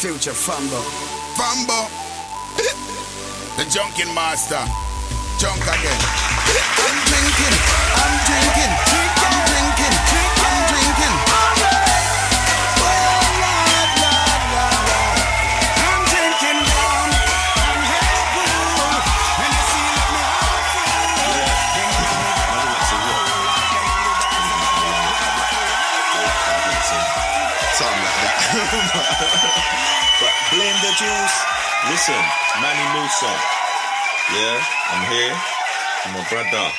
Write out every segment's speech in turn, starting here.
Future Fambo. Fambo. the junkin master. Junk again. I'm drinking, I'm drinking, Listen, Manny Musa. Yeah, I'm here. I'm my brother.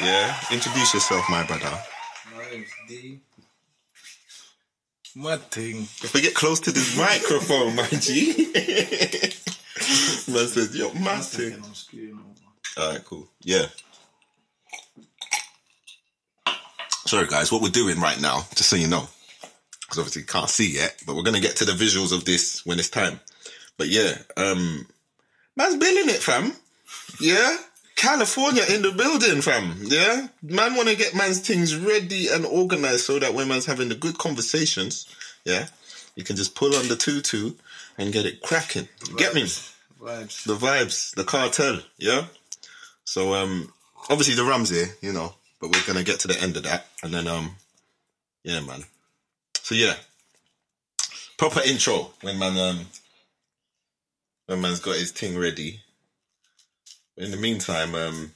Yeah, introduce yourself, my brother. My name's D. My thing. If we get close to this microphone, my G. Man says, yo, my thing. Alright, cool. Yeah. Sorry, guys, what we're doing right now, just so you know, because obviously you can't see yet, but we're going to get to the visuals of this when it's time. But yeah, um, man's billing it, fam. Yeah? California in the building, fam. Yeah? Man want to get man's things ready and organized so that when man's having the good conversations, yeah, you can just pull on the tutu and get it cracking. Get me? Vibes. the vibes, the cartel, yeah. So um, obviously the Rams here, you know, but we're gonna get to the end of that, and then um, yeah, man. So yeah, proper intro when man um, when man's got his thing ready. In the meantime, um,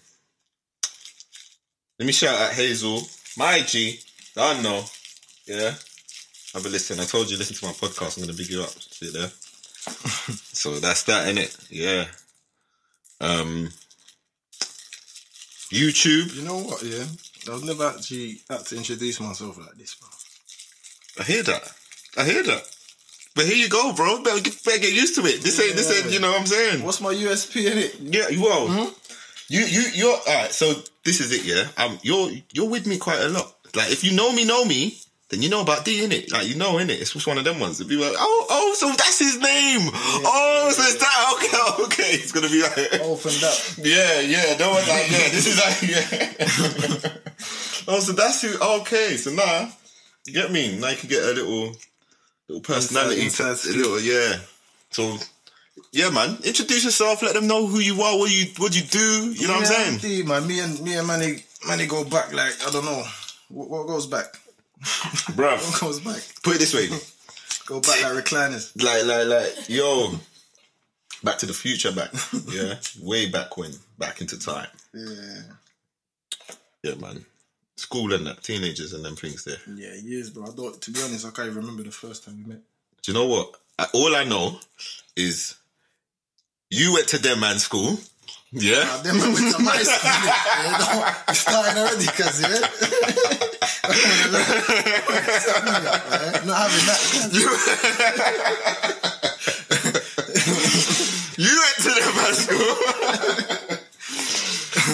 let me shout out Hazel, my G. I know, yeah. Have a listen. I told you listen to my podcast. I'm gonna big you up. See there. So that's that, in it. Yeah. Um YouTube. You know what, yeah? I've never actually had to introduce myself like this, bro. I hear that. I hear that. But here you go, bro. Better get, better get used to it. This ain't this ain't you know what I'm saying? What's my USP in it? Yeah, you well, you you you're all right. So this is it, yeah. Um, you're you're with me quite a lot. Like if you know me, know me, then you know about D in it. Like you know in it. It's just one of them ones. It'd be like, oh oh, so that's his name. Oh, so it's that. Okay, okay. It's gonna be like, Opened up. yeah, yeah. No one like yeah. This is like yeah. oh, so that's who. Okay, so now you get me. Now you can get a little little personality. Inside- inside to, a little yeah. So. Yeah, man. Introduce yourself. Let them know who you are, what you what you do. You know what I'm saying? D, man. Me and me and Manny, Manny go back like I don't know. What, what goes back? Bruv, What goes back? put it this way. Go back like recliners. Like, like, like, yo. Back to the future back. Yeah. Way back when. Back into time. Yeah. Yeah, man. School and that. Teenagers and them things there. Yeah, years, bro. I don't. To be honest, I can't even remember the first time we met. Do you know what? I, all I know is you went to their man's school. Yeah. Then we went to my school. innit? You know, starting already, cuz, yeah? Not having that. You went to them man's school.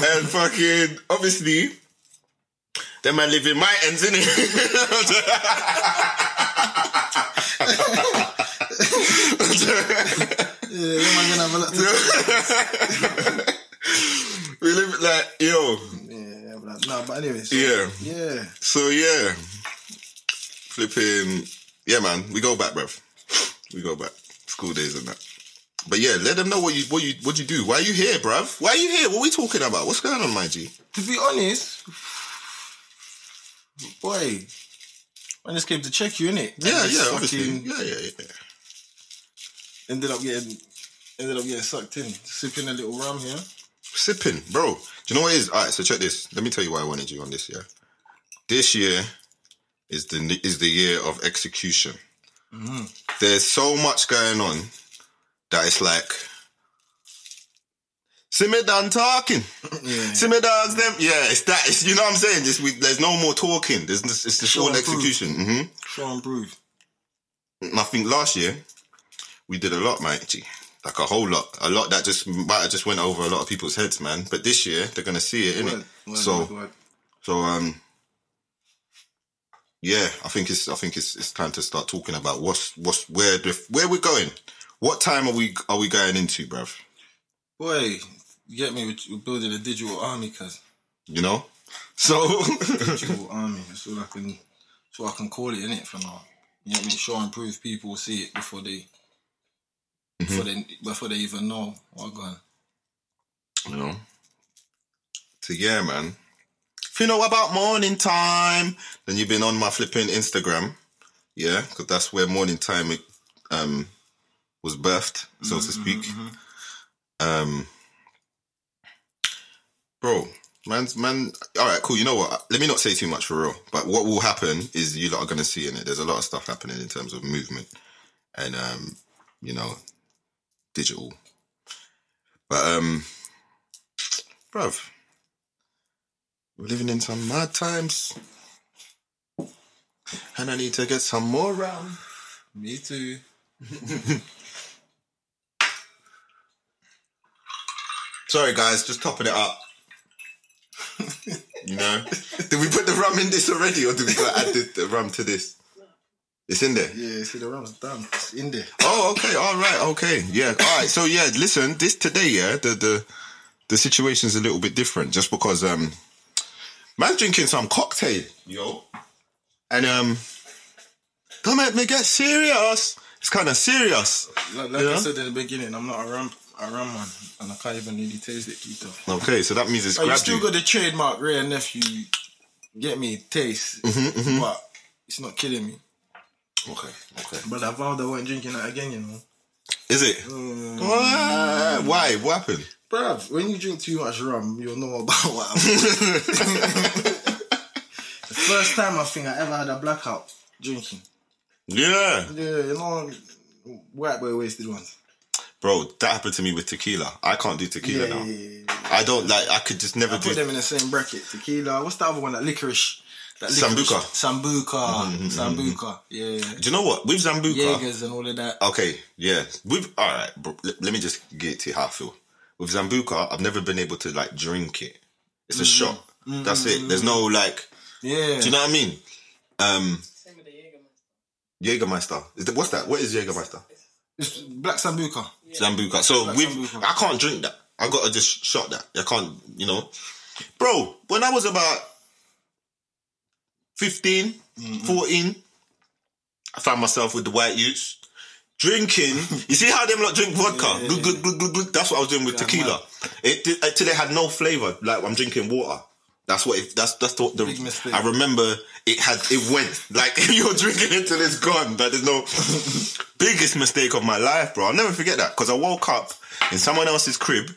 and fucking, obviously, them man live in my ends, innit? Yeah, gonna have a lot to we live like, yo. Yeah, but no, but anyways. Yeah. Yeah. So yeah, flipping. Yeah, man, we go back, bruv. We go back. School days and that. But yeah, let them know what you what you what you do. Why are you here, bruv? Why are you here? What are we talking about? What's going on, my G? To be honest, boy, I just came to check you, innit? Yeah, I yeah, obviously. Yeah, yeah, yeah. Ended up getting, ended up getting sucked in, sipping a little rum here. Sipping, bro. Do you know what it is? All right, so check this. Let me tell you why I wanted you on this. Yeah, this year is the is the year of execution. Mm-hmm. There's so much going on that it's like. See me done talking. Yeah. See me dogs them. Yeah, it's that. It's, you know what I'm saying. Just we, there's no more talking. There's it's just Show all and prove. execution. hmm Show and prove. And I think last year we did a lot, mate. Like a whole lot, a lot that just might have just went over a lot of people's heads, man. But this year they're gonna see it, innit? Word, so, word. so um, yeah, I think it's I think it's it's time to start talking about what's what's where the where we're going. What time are we are we going into, bruv? Boy, you get me? We're- We're building a digital army, cuz. You know, so Digital army. That's all I can, that's all I can call it, innit, for now. You get me? Show and prove people will see it before they before they before they even know what gone. You know. So yeah, man. If you know about morning time, then you've been on my flipping Instagram. Yeah, because that's where morning time it, um was birthed, so to speak. Um, bro, man's man. All right, cool. You know what? Let me not say too much for real. But what will happen is you lot are gonna see in it. There's a lot of stuff happening in terms of movement and um, you know, digital. But um, bruv, we're living in some mad times, and I need to get some more round. Me too. Sorry, guys, just topping it up. You know, did we put the rum in this already, or did we gotta add the, the rum to this? It's in there. Yeah, see the rum's done. It's in there. Oh, okay, all right, okay, yeah, all right. So yeah, listen, this today, yeah, the the the situation's a little bit different, just because um, man's drinking some cocktail, yo, and um, don't make me get serious. It's kind of serious. Like, like Yeah. I said in the beginning, I'm not a rum man, and I can't even really taste it, Keto. Okay, so that means it's Oh, you still you. got the trademark Wray and Nephew. Get me taste, Mm-hmm, but it's not killing me. Okay, okay. But I vowed I won't drinking that again. You know, Is it? Mm. What? Why? What happened? bruv. When you drink too much rum, you'll know about what. I'm the first time I think I ever had a blackout drinking. Yeah, Yeah, you know, white boy wasted ones. Bro, that happened to me with tequila. I can't do tequila Yeah, now. yeah, yeah, yeah. I don't like. I could just never I do. put them in the same bracket. Tequila. What's the other one? That licorice. That licorice. Sambuca. Sambuca. Mm-hmm, mm-hmm, Sambuca. Mm-hmm. Yeah. yeah. Do you know what? With Sambuca, Jaegers and all of that. Okay, yeah. With all right, bro, let, let me just get to how I feel. With Sambuca, I've never been able to like drink it. It's a shot. That's it. There's no like. Yeah. Do you know what I mean? Um, Jägermeister. Is that, what's that? What is Jägermeister? It's black Sambuca. Zambuca. So with Sambuca. I can't drink that. I gotta just shot that. I can't. You know, bro. When I was about 15, mm-hmm. 14, I found myself with the white youths. Drinking, you see how them lot drink vodka? Yeah, yeah, glug. That's what I was doing with tequila. It did, until it had no flavor, like I'm drinking water. That's what. It, that's that's the. I remember it had. It went like you're drinking until it's gone. But there's no biggest mistake of my life, bro. I'll never forget that because I woke up in someone else's crib,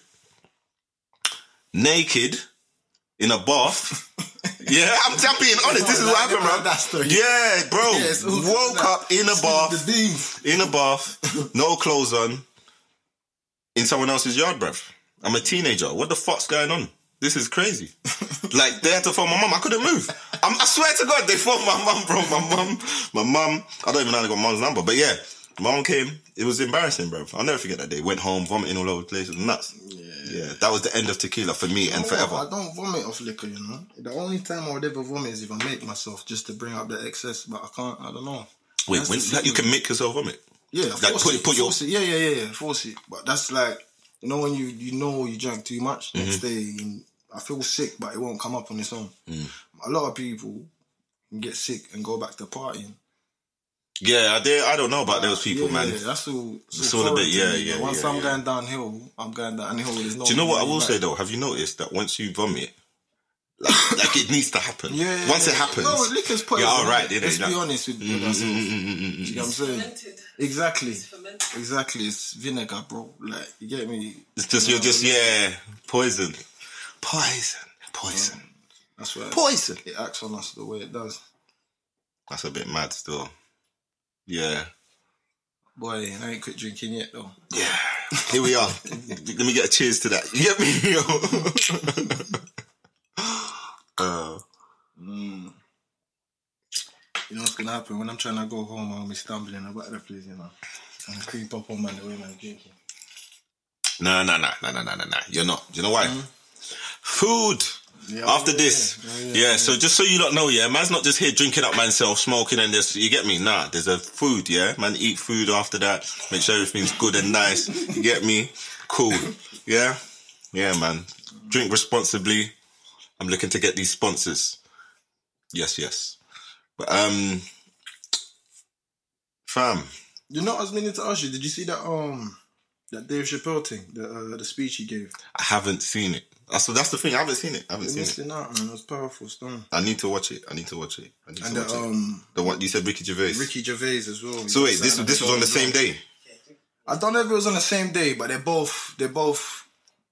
naked, in a bath. yeah, I'm, I'm being honest. This is what happened, bro. That story. Yeah, bro. All- woke up in a bath in a bath, no clothes on, in someone else's yard, bro. I'm a teenager. What the fuck's going on? This is crazy. like they had to phone my mum. I couldn't move. I'm, I swear to God, they phoned my mum, bro. My mum, my mum. I don't even know how they got mum's number, but yeah, mum came. It was embarrassing, bro. I'll never forget that day. Went home, vomiting all over the place. It was nuts. Yeah, that was the end of tequila for me and forever. I don't vomit off liquor, you know. The only time I would ever vomit is if I make myself just to bring up the excess, but I can't. I don't know. Wait, That's when, like, you can make yourself vomit. Yeah, Like, put- it, put your- force it. Yeah, yeah, yeah, yeah, force it. But that's like you know when you you know you drank too much Mm-hmm. next day. You, I feel sick, but it won't come up on its own. Mm. A lot of people get sick and go back to partying. Yeah, I, did, I don't know about those people, yeah, man. Yeah, that's all. It's all a bit- yeah, yeah, Once yeah, I'm yeah. going downhill, I'm going downhill. No. Do you know what I will back. say though? Have you noticed that once you vomit, like, like it needs to happen. Yeah. Once it happens, No, liquor's poison. you're all right. innit? Let's be honest with, with mm-hmm, ourselves. Mm-hmm, you know mm-hmm, what I'm saying? Exactly. Exactly. It's vinegar, bro. Like, you get me? It's just you're just yeah, poison, poison, poison, um, That's why poison. it acts on us the way it does. That's a bit mad still. Yeah, Boy, I ain't quit drinking yet, though. yeah. Here we are. Let me get a cheers to that. You get me? Uh, You know what's gonna happen? When I'm trying to go home, I'm gonna be stumbling about the place, you know. To creep up on man the way man drinking. no, no, no, no, no, no, no, no. You're not. Do you know why? Food. Yeah, After yeah, this, yeah, yeah, yeah, So just so you don't know, yeah, man's not just here drinking up manself, smoking, and this. You get me? Nah, there's a food, yeah. Man, eat food after that. Make sure everything's good and nice. You get me? Cool, yeah, yeah, man. Drink responsibly. I'm looking to get these sponsors. Yes, yes. But um, fam, You know, I was meaning to ask you. Did you see that um That Dave Chappelle thing, the uh, the speech he gave. I haven't seen it. That's that's the thing. I haven't seen it. I haven't You're seen it. out, man. It was powerful stuff. I need to watch it. I need to watch it. I need And to the, watch it. um, The one you said, Ricky Gervais. Ricky Gervais as well. So wait, this this was on the same day. I don't know if it was on the same day, but they're both they're both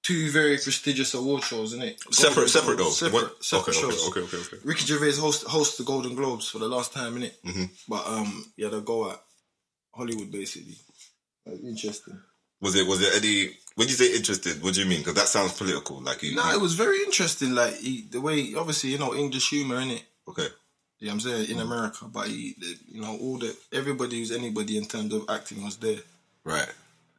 two very prestigious award shows, isn't it? Separate, Golden separate though. Globes, Separate, What- separate okay, okay, shows. okay, okay, okay. Ricky Gervais host hosts the Golden Globes for the last time, innit? Mm-hmm. But um, yeah, they go at Hollywood basically. Interesting. Was it was it any? When you say interested, what do you mean? Because that sounds political. Like you. No, you- it was very interesting. Like he, the way, obviously, you know, English humor, innit? okay. You know what I'm saying in America, but he, you know, all the everybody who's anybody in terms of acting was there, Right.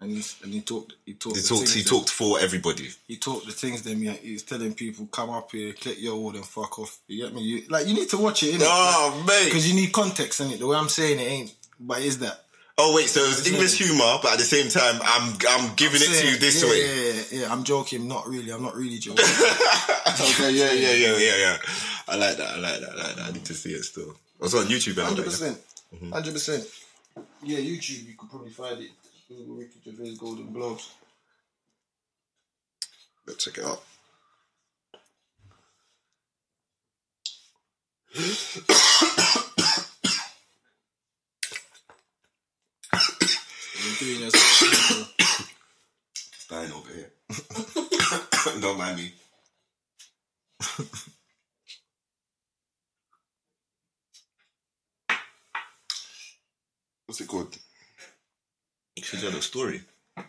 And he and he talked, he talked, He talked. He talked for everybody. he talked the things them. Yeah, he was telling people, "Come up here, click your word and fuck off." You get me? You, like you need to watch it, innit? Oh mate. because you need context in it. The way I'm saying it ain't, but is that Oh wait, so it's English humor, but at the same time, I'm I'm giving it to you this yeah, way. Yeah, yeah, yeah. I'm joking. Not really. I'm not really joking. okay, yeah, yeah, yeah, yeah, yeah. I like that. I like that. I like that. I need to see it still. I was on YouTube. Hundred percent. Mm-hmm. Hundred percent. Yeah, YouTube. You could probably find it. Ricky Gervais Golden Globes. Let's check it out. You're doing yourself. Dying over here. Don't mind me. What's it called? Should tell a story. I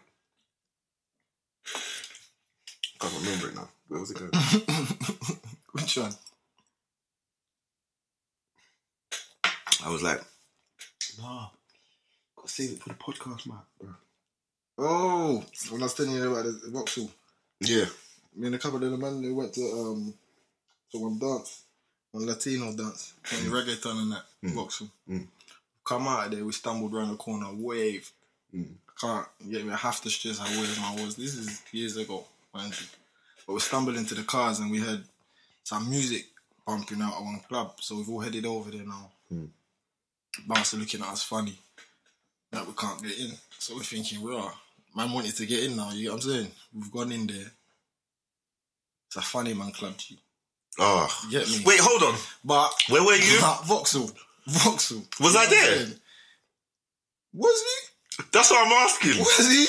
Can't remember it now. Where was it going? Which one? I was like, nah, gotta save it for the podcast, man. Bro. Oh, when I was telling you about the Vauxhall. Yeah. Me and a couple of the men they went to um to one dance, one Latino dance, on reggaeton and that Vauxhall. Mm. Come out of there, we stumbled around the corner, wave. Mm. Can't get me. I have to stress how wave I was. This is years ago, mind you. But we stumbled into the cars and we heard some music bumping out at one club. So we've all headed over there now. Mm. Bouncer looking at us funny. That we can't get in. So we're thinking, raw. Man wanted to get in now, you know what I'm saying? We've gone in there. It's a funny man club, G. Oh. You get me? Wait, hold on. But Where were you? Vauxhall. Vauxhall. Was I You know I'm there? Was he? That's what I'm asking. Was he?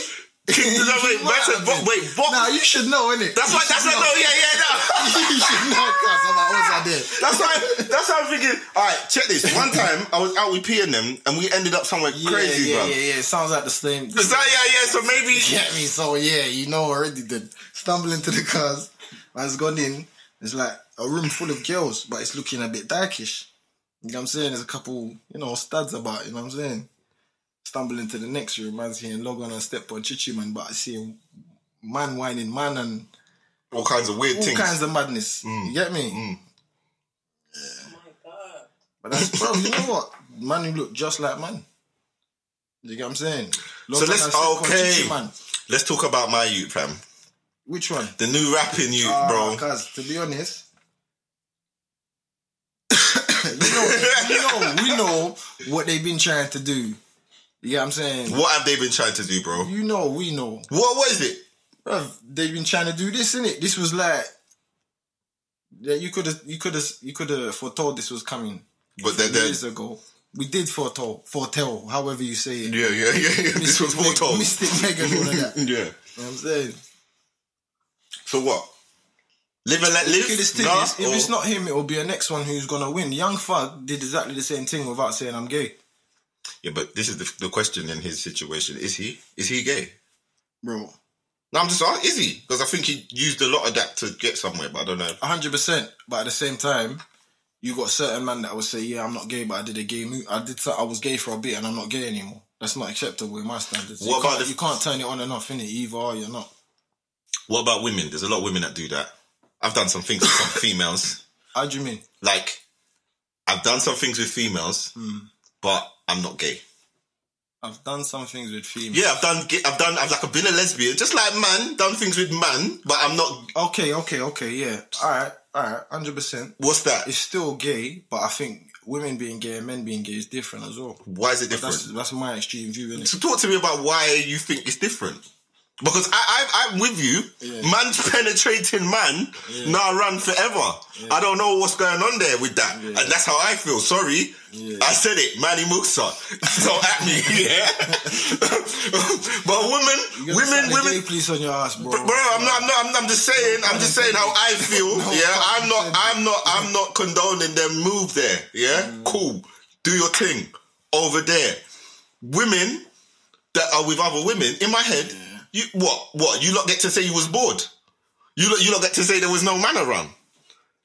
No, wait, Might man said, have Vo- been. wait, Vo- Nah, you should know, innit? That's why. That's why. No, yeah, yeah, no. you should know, cuz. I'm like, was I there? That's why. That's why I'm thinking. All right, check this. One time I was out with P and them, and we ended up somewhere Yeah, crazy, yeah, bro. yeah, yeah. It sounds like the same. Is that yeah, yeah? So maybe. Get me? So yeah, you know already. Then stumble into the cars. Man's gone in. It's like a room full of girls, but it's looking a bit darkish. You know what I'm saying? There's a couple, you know, studs about. You know what I'm saying? Stumble into the next room. Man's hearing log on and step on chichi man, but I see man whining man and All kinds of weird all things. All kinds of madness. You get me? Mm. But that's bro. You know what? Man, who look just like man. You get what I'm saying? Log So on let's and step okay. chichi man. Let's talk about my youth, fam. Which one? The new rapping youth, bro. Because to be honest, you, know, you know, we know what they've been trying to do. You get what I'm saying? What have they been trying to do, bro? You know, we know. What was it? Bruv, they've been trying to do this, innit? This was like yeah, you could have you could have you could have foretold this was coming But then, then years ago. We did foretell, foretell, however you say it. yeah, yeah, yeah, yeah. This was foretold. Mystic Megan, all of that. You Yeah. know what I'm saying? So what? Live and let live. This thing. Nah, if or- it's not him, it will be a next one who's gonna win. Young Thug did exactly the same thing without saying I'm gay, yeah, but this is the, the question in his situation: Is he? Is he gay? bro. No, I'm just asking. Is he? Because I think he used a lot of that to get somewhere, but I don't know. hundred percent. But at the same time, you got certain man that would say, "Yeah, I'm not gay, but I did a gay move. I did. I was gay for a bit, and I'm not gay anymore." That's not acceptable in my standards. What you about can't, the- you can't turn it on and off, innit? Either or you're not. What about women? There's a lot of women that do that. I've done some things with some females. How do you mean? Like, I've done some things with females, Hmm. but I'm not gay. I've done some things with females. Yeah, I've done. I've done. I've like I've been a lesbian, just like man. Done things with man, but I'm not. Okay, okay, okay. Yeah. All right, all right. Hundred percent. What's that? It's still gay, but I think women being gay and men being gay is different as well. Why is it different? That's that's my extreme view, innit? So talk to me about why you think it's different. Because I, I, I'm with you. Yeah. Man's penetrating man, now run forever. I don't know what's going on there with that. Yeah. And that's how I feel. Sorry. Yeah. I said it. Manny Musa. So at me, yeah. but women, women, women, police on your ass, bro. Bro, I'm not. I'm not. I'm, I'm just saying. I'm just saying how I feel. No yeah, I'm not. I'm not. I'm not condoning them move there. Yeah, Mm. cool. Do your thing over there. Women that are with other women. In my head, you what? What? You lot get to say you was bored. You lot. You lot get to say there was no man around.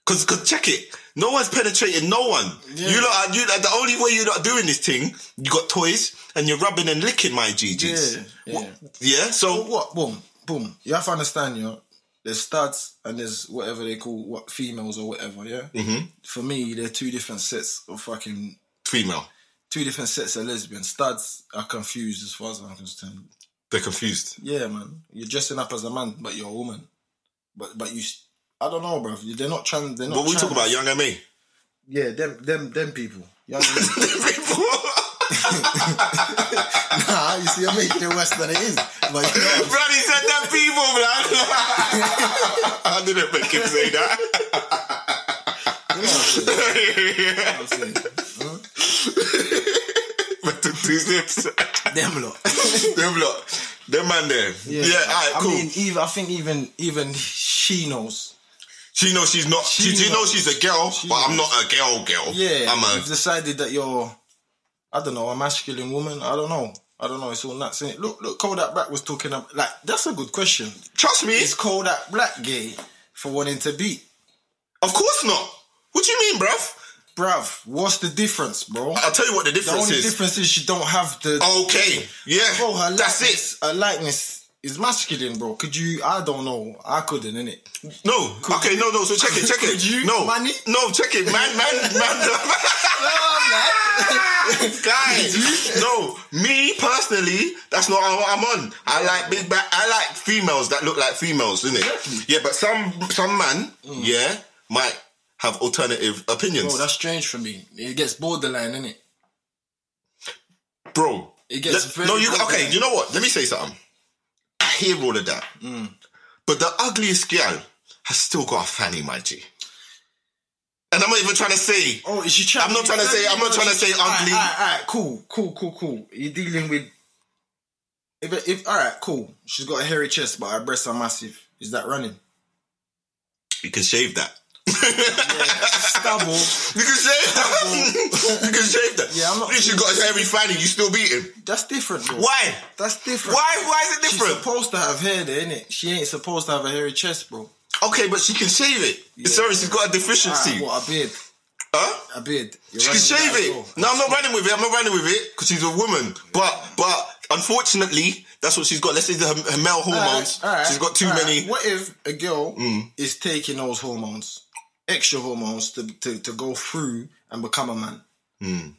Cause, cause check it. No one's penetrating no one. Yeah. You lot. Are, you. The only way you're not doing this thing, you got toys and you're rubbing and licking my GGs. Yeah, yeah. yeah. So what? Boom, boom. You have to understand, yeah. There's studs and there's whatever they call what females or whatever, yeah. Mm-hmm. For me, they're two different sets of fucking female. two different sets of lesbians. Studs are confused as far as I'm concerned. They're confused. Yeah, man. You're dressing up as a man, but you're a woman. But but you, I don't know, bro. They're not trying. They're not. But we talk about young MA. Yeah, them them them people. Young men. nah, you see, I'm making it worse than it is. But you know, Brad, he said that people, man. I didn't make him say that. you know what I'm saying. but the two zips. Them lot. Them lot. Them man there. Yeah, alright, cool. I mean, even I think even even she knows. she knows she's not. She, She knows knows. she's a girl, She but I'm knows. not a girl girl. Yeah, I'm you've a. decided that you're, I don't know, a masculine woman. I don't know. I don't know. It's all nuts. innit? Look, look, Kodak Black was talking about. Like, that's a good question. Trust me. Is Kodak Black gay for wanting to beat? Of course not. What do you mean, bruv? Bruv, what's the difference, bro? I'll tell you what the difference is. The only is. difference is she don't have the. Okay. Yeah. Bro, her That's likeness, it. Her likeness is masculine, bro. Could you? I don't know. I couldn't, innit? No. okay, no, no. So check it, check it. Could you, No. Manny? No, check it. Man, man, man. Guys, no, me personally, that's not what I'm on. I like big back. I like females that look like females, isn't it? Yeah, but some some man, mm. yeah, might have alternative opinions, Bro, that's strange for me. It gets borderline, innit? bro. It gets let- no, you borderline. okay? You know what? Let me say something. I hear all of that, Mm. but the ugliest girl has still got a fanny, my G. And I'm not even trying to say. Oh, is she trying? I'm not trying to say- I'm not trying to say ugly. Alright, alright, cool, cool, cool, cool. You're dealing with. If, if all right, cool. She's got a hairy chest, but her breasts are massive. Is that running? You can shave that. Stubble. You can shave that. you can shave that. Yeah, I'm not- If you got a hairy fanny, you still beat him. That's different, bro. Why? That's different. Why? Why is it different? She's supposed to have hair there, isn't it? She ain't supposed to have a hairy chest, bro. Okay, but she can shave it. Sorry, she's got a deficiency. What a beard. Huh? A beard. You're She can shave it. well. No, I'm not running with it. I'm not running with it because she's a woman. But but unfortunately, that's what she's got. Let's say the, her, her male hormones. Alright, alright, she's got too many. Mm. What if a girl is taking those hormones, extra hormones, to, to, to go through and become a man? Mm.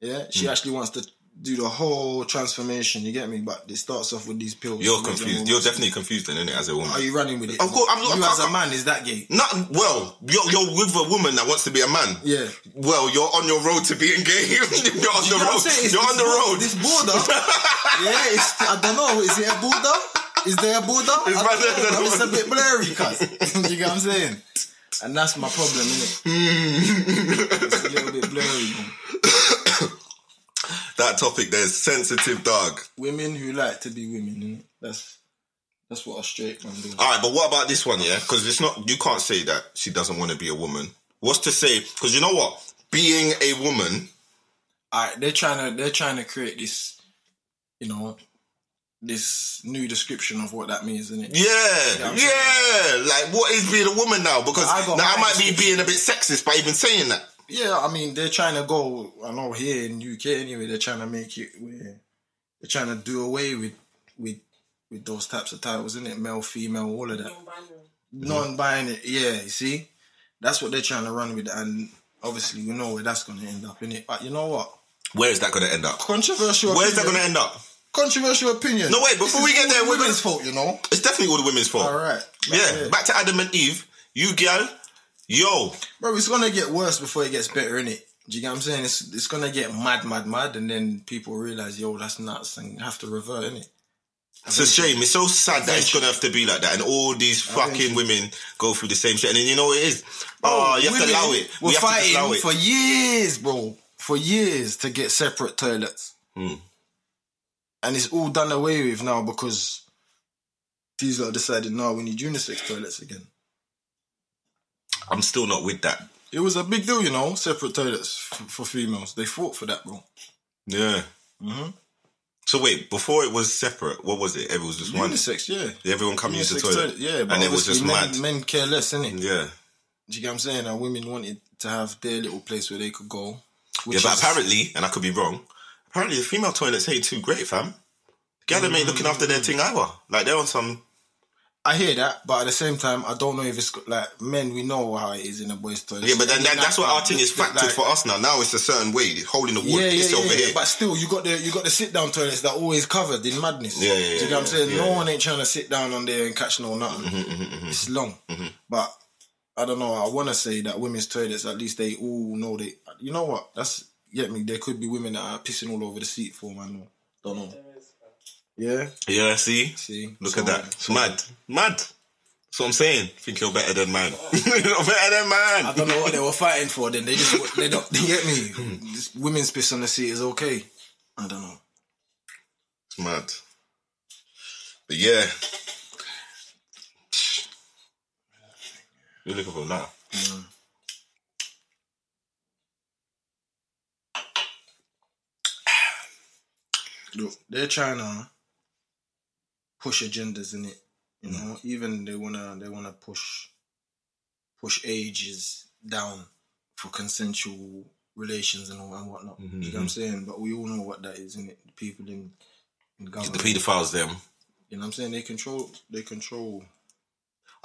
Yeah, she actually wants to do the whole transformation. You get me? But it starts off with these pills. You're to make them confused. You're definitely confused, then, innit, as a woman. Are you running with it? Of course, I'm not- You I as a can't- man is that gay? Not well. You're, you're with a woman that wants to be a man. Yeah. Well, you're on your road to being gay. you're on You the I'm road. You're on the road. This border. yeah, it's, I don't know. Is it a border? Is there a border? It's I don't know. It's a bit blurry, cuz. you get what I'm saying? And that's my problem, innit? it's a little bit blurry. that topic there's sensitive dog. Women who like to be women, innit? That's that's what a straight man does. All right, but what about this one? Yeah, because it's not. You can't say that she doesn't want to be a woman. What's to say? Because you know what, being a woman. Alright, they're trying to they're trying to create this, you know, this new description of what that means, isn't it? Yeah, I'm yeah. Like, what is being a woman now? Because I now I might be being a bit sexist by even saying that. Yeah, I mean they're trying to go. I know here in UK anyway, they're trying to make it where they're trying to do away with with with those types of titles, isn't it? Male, female, all of that. Non-binary. Yeah, you see, that's what they're trying to run with, and obviously we know where that's going to end up, in it. But you know what? Where is that going to end up? Controversial. Where's that going to end up? Controversial opinion. No, wait, before we get there, the women's fault, you know. It's definitely all the women's fault. All right. Yeah, back to Adam and Eve. You girl, yo, Bro, it's gonna get worse before it gets better, innit? Do you get what I'm saying? It's it's gonna get mad, mad, mad, and then people realize, yo, that's nuts, and have to revert, innit? It's a shame. It's so sad that it's gonna have to be like that, and all these fucking women go through the same shit. And then you know what it is? Oh, you have to allow it. We're We fighting for years, bro. For years to get separate toilets. Hmm. And it's all done away with now because these lot decided now we need unisex toilets again. I'm still not with that. It was a big deal, you know, separate toilets f- for females. They fought for that, bro. Yeah. Mhm. So wait, before it was separate, what was it? It was just one. Unisex, yeah. Everyone come use the Unisex toilet. Yeah, but and it was just men, mad. men care less, innit? Yeah. Do you get what I'm saying? And women wanted to have their little place where they could go. Yeah, but apparently, and I could be wrong, apparently the female toilets ain't too great, fam. Gal them ain't looking after their thing either. Like they're on some. I hear that, but at the same time, I don't know if it's like men. We know how it is in a boys' toilet. Yeah, but then that, that's what our thing is Like- factored for us now. Now it's a certain way, holding the wood, Yeah, yeah, yeah, over yeah, here. But still, you got the you got the sit down toilets that are always covered in madness. Yeah, yeah, Do you yeah, get what I'm saying? yeah, no one ain't trying to sit down on there and catch no nothing. Mm-hmm, mm-hmm, mm-hmm. It's long, mm-hmm. but I don't know. I want to say that women's toilets, at least they all know they. You know what? That's get me. There could be women that are pissing all over the seat for man. Don't know. Yeah. yeah, see? See. Look So- at that. It's mad. Mad. That's what I'm saying. Think you're better than man. you're better than man. I don't know what they were fighting for. Then they just they don't they get me. This women's piss on the seat is okay. I don't know. It's mad. But yeah. You're looking for now. Look, they're trying to push agendas in it. You know, mm. even they wanna they wanna push push ages down for consensual relations and all and whatnot. You know what I'm mm-hmm. saying? But we all know what that is, in it. The people in in The government. paedophiles, them. you know what I'm saying? They control they control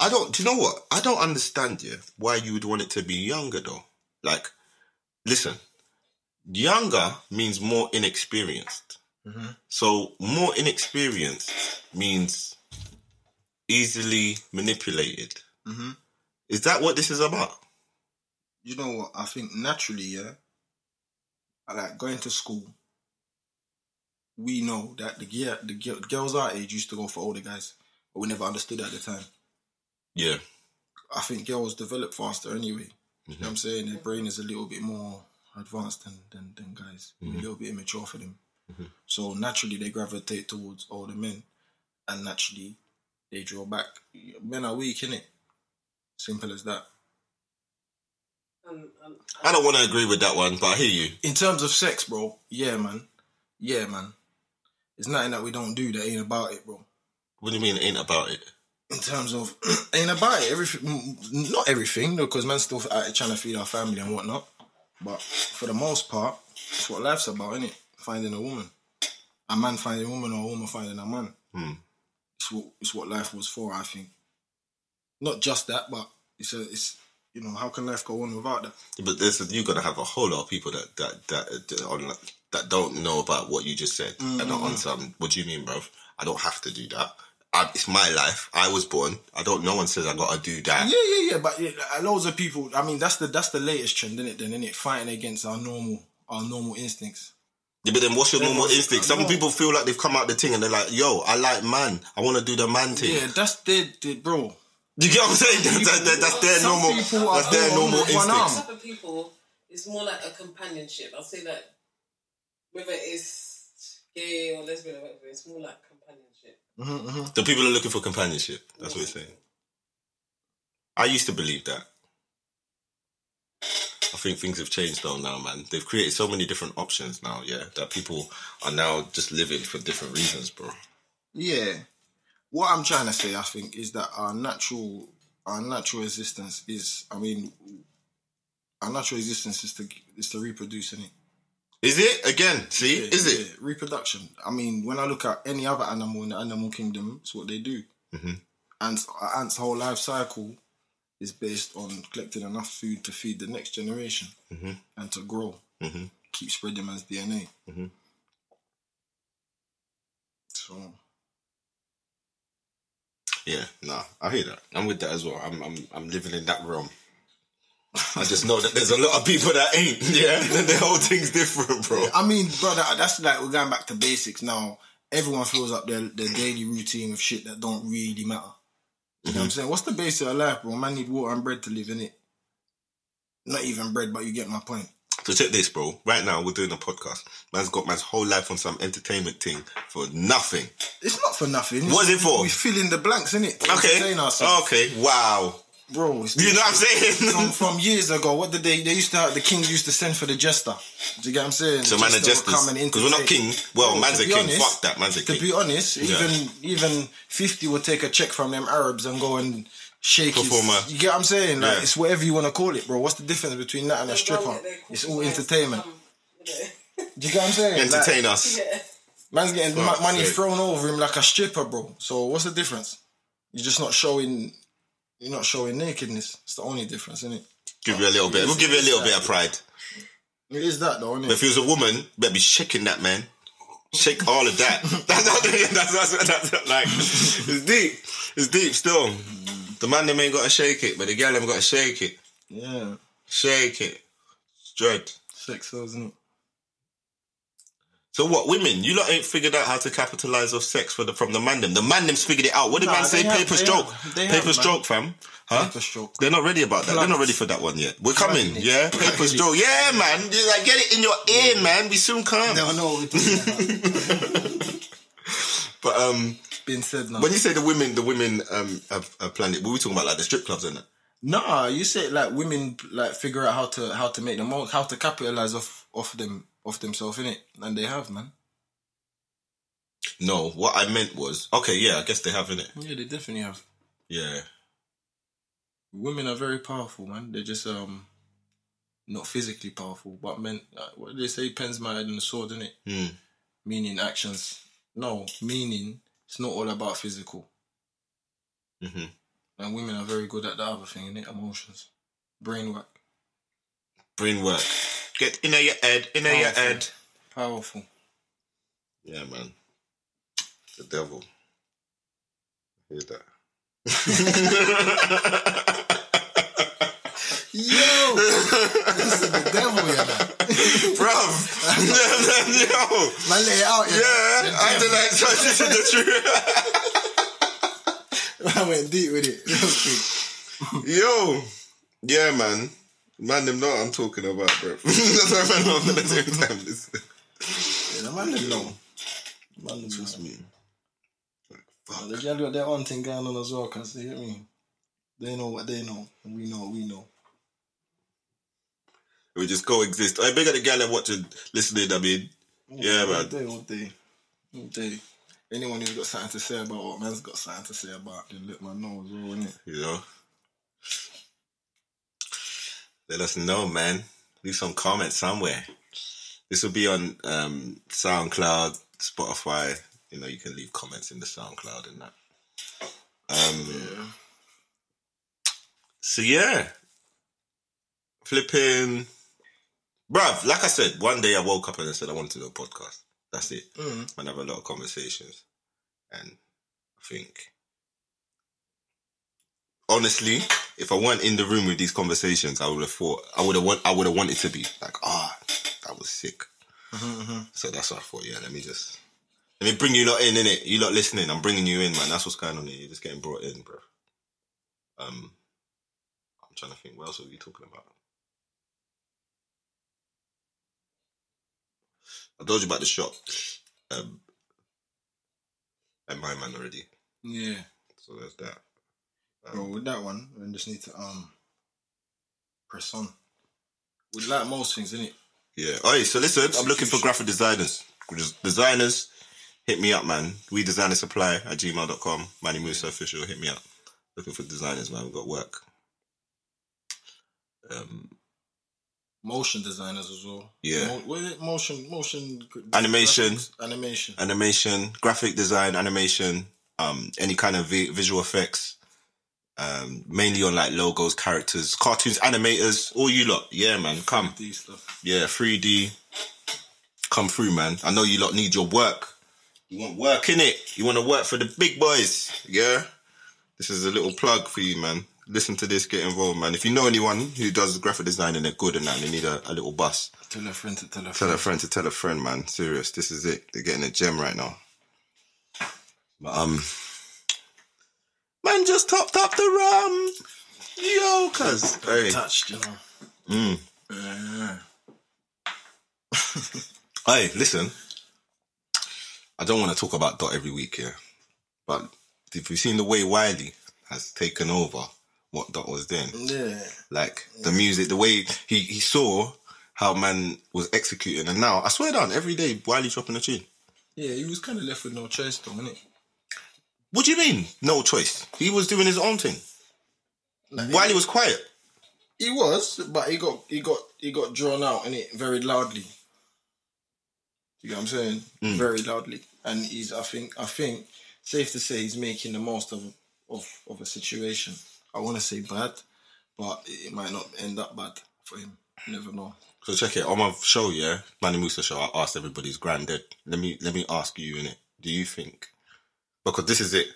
I don't. Do you know what? I don't understand. Yeah, why you would want it to be younger though? Like, listen, younger means more inexperienced. Mm-hmm. So more inexperienced means easily manipulated. Mhm. Is that what this is about? you know what? I think naturally, yeah. Like going to school. We know that the gear, the girl- girls our age used to go for older guys, but we never understood at the time. Yeah. I think girls develop faster anyway. You know mm-hmm. what I'm saying? Their brain is a little bit more advanced than than, than guys. A mm-hmm. little bit immature for them. So naturally they gravitate towards older men, and naturally they draw back. Men are weak, innit? Simple as that. Um, um, I don't want to agree with that one, but I hear you. In terms of sex, bro, yeah, man, yeah, man. It's nothing that we don't do that ain't about it, bro. What do you mean? Ain't about it? In terms of ain't about it, everything, not everything, because man's still out trying to feed our family and whatnot. But for the most part, it's what life's about, innit? Finding a woman, a man finding a woman, or a woman finding a man. Hmm. It's what it's what life was for, I think. Not just that, but it's a it's you know how can life go on without that? But there's you're gonna have a whole lot of people that that that that, on, that don't know about what you just said and not on some. What do you mean, bro? I don't have to do that. I, it's my life. I was born. I don't. No one says I got to do that. Yeah, yeah, yeah. But yeah, loads of people. I mean, that's the that's the latest trend, isn't it? Then, isn't it? Fighting against our normal our normal instincts. Yeah, but then what's your normal instinct? Some people feel like they've come out the thing and they're like, "Yo, I like man. I want to do the man thing." Yeah, that's their, their bro. You get what I'm saying? That's, that- that's their Some normal. people are That's their born normal with one instincts. type of people, it's more like a companionship. I'll say that whether it's gay or lesbian or whatever, it's more like companionship. Mm-hmm, mm-hmm. The people are looking for companionship. That's what it's saying. I used to believe that. I think things have changed though now, man. They've created so many different options now, yeah, that people are now just living for different reasons, bro. Yeah. What I'm trying to say, I think, is that our natural our natural existence is. I mean, our natural existence is to is to reproduce, is it? Is it again? See, is it? reproduction? I mean, when I look at any other animal in the animal kingdom, it's what they do. Mhm. Ants, ant's whole life cycle is based on collecting enough food to feed the next generation Mhm. and to grow, Mhm. keep spreading man's DNA. Mhm. So Yeah, nah, I hear that. I'm with that as well. I'm, I'm, I'm living in that realm. I just know that there's a lot of people that ain't. Yeah, the whole thing's different, bro. I mean, brother, that's like we're going back to basics now. everyone fills up their, their daily routine with shit that don't really matter. You know what I'm mm-hmm. saying? What's the basic of life, bro? Man need water and bread to live in it. Not even bread, but you get my point. So check this, bro. Right now we're doing a podcast. Man's got man's whole life on some entertainment thing for nothing. It's not for nothing. What is it for? We fill in the blanks, innit? To Okay. Okay. Wow. Bro, it's You know what I'm saying? from years ago, what did they? They used to have the kings used to send for the jester. Do you get what I'm saying? So The man are jester would jesters. Because we're not king. Well, Bro, man's to a king. honest- Fuck that. Man's a king. To be honest, Yeah. even even fifty would take a check from them Arabs and go and shake his. Performer. You get what I'm saying? Like Yeah. it's whatever you want to call it, bro. What's the difference between that and a stripper? It's all entertainment. Do you get what I'm saying? Entertain Like, us. Yeah. man's getting Fuck's ma- money sake. thrown over him like a stripper, bro. So what's the difference? You're just not showing. You're not showing nakedness. It's the only difference, isn't it? Give you a little bit. We'll give you a little bit of pride. It is that though, isn't But if it? he was a woman, better be shaking that man. Shake all of that. that's, not, that's, that's, that's, that's like it's deep. It's deep still. The man them ain't gotta shake it, but the girl them gotta shake it. Yeah, Shake it. Dread. sex sells, isn't it? So what, women? You lot ain't figured out how to capitalize off sex for the from the man them. The man them's figured it out. What did Nah, man say? have- Paper stroke. have- Paper have, man. stroke, fam. Huh? Paper stroke. They're not ready about that. They're not ready for that one yet. We're coming, yeah. Paper stroke, yeah, man. Like get it in your ear, man. We soon come. No, no, But um, been said now. when you say the women, the women um have, have planned it. What we talking about, like the strip clubs and that. Nah, you say like women like figure out how to how to make the most, how to capitalize off off them off themselves in it, and they have, man. No, what I meant was okay. Yeah, I guess they have in it. Yeah, they definitely have. Yeah, Women are very powerful, man. They're just um not physically powerful, but men. Uh, what do they say? Pens mightier and the sword, innit? Hmm. Meaning actions. No, meaning it's not all about physical. hmm And women are very good at the other thing, innit? Emotions, brain work, brain work. Get in your head, in your head. powerful. Yeah, man. The devil. Hear that? Yo, this is the devil, yeah, man. Bruv. Yo. Man, lay it out, Yeah, yeah. I had to like try to see the truth. I went deep with it. Real. Yo. Yeah, man. Man, them know what I'm talking about, bro. That's what I know at the same time. Listen. Yeah, the man didn't know. Man didn't Trust know. me. Fuck. The girl got their own thing going on as well, cause they get me. They know what they know, and we know what we know. We just coexist. I big at the gal that watching, listening, I mean. Yeah, all man. day, all day, all day. Anyone who's got something to say about what man's got something to say about, then let man know as well, innit? You know? Let us know, man. Leave some comments somewhere. This will be on um, SoundCloud, Spotify. You know, you can leave comments in the SoundCloud and that. Um, So yeah, flipping, bruv. Like I said, one day I woke up and I said I wanted to do a podcast. That's it. Mm. And have a lot of conversations, and I think honestly, if I weren't in the room with these conversations, I would have thought I would have want I would have wanted to be like, ah, that was sick. So that's what I thought. Yeah, let me just let me bring you lot in, innit? You lot listening, I'm bringing you in, man. That's what's going on here. You're just getting brought in, bro. Um, I'm trying to think. What else are we talking about? I told you about the shop. Um, at my man already. Yeah, So there's that. Bro. With that one, we just need to um press on. With like most things, innit? Yeah. Oh, so listen, I'm looking for graphic designers. Just Designers, hit me up, man. We designer supply at gmail.com. Manny Musa official, hit me up. Looking for designers, man. We've got work. Um, Motion designers as well. Yeah. Mo- what is it? Motion, motion, Animation. graphics, animation. animation, graphic design, animation, um, any kind of vi- visual effects, um, mainly on like logos, characters, cartoons, animators, all you lot. Yeah, man, come. These stuff. Yeah, 3D. Come through, man. I know you lot need your work. You want work in it. You want to work for the big boys. Yeah. This is a little plug for you, man. Listen to this, get involved, man. If you know anyone who does graphic design and they're good and that, they need a, a little bus. Tell a friend to tell a Tell friend. a friend to tell a friend, man. Serious. This is it. They're getting a gem right now. But, um, man just topped up the rum. Yo, cuz. Hey. Touched, you know. Mm. Yeah. Hey, listen. I don't want to talk about Dot every week, yeah. But if you've seen the way Wiley has taken over what Dot was doing, Yeah. like the music, the way he, he saw how man was executing, and now I swear down every day Wiley dropping a tune. Yeah, he was kind of left with no choice, though, innit? What do you mean? No choice. He was doing his own thing. Like, he was quiet. He was, but he got he got he got drawn out in it very loudly. You know what I'm saying? Mm. Very loudly, and he's I think I think safe to say he's making the most of of of a situation. I want to say bad, but it might not end up bad for him. You never know. So check it on my show, yeah, Manny Musa show. I asked everybody's granddad. Let me let me ask you in it. Do you think? Because this is it.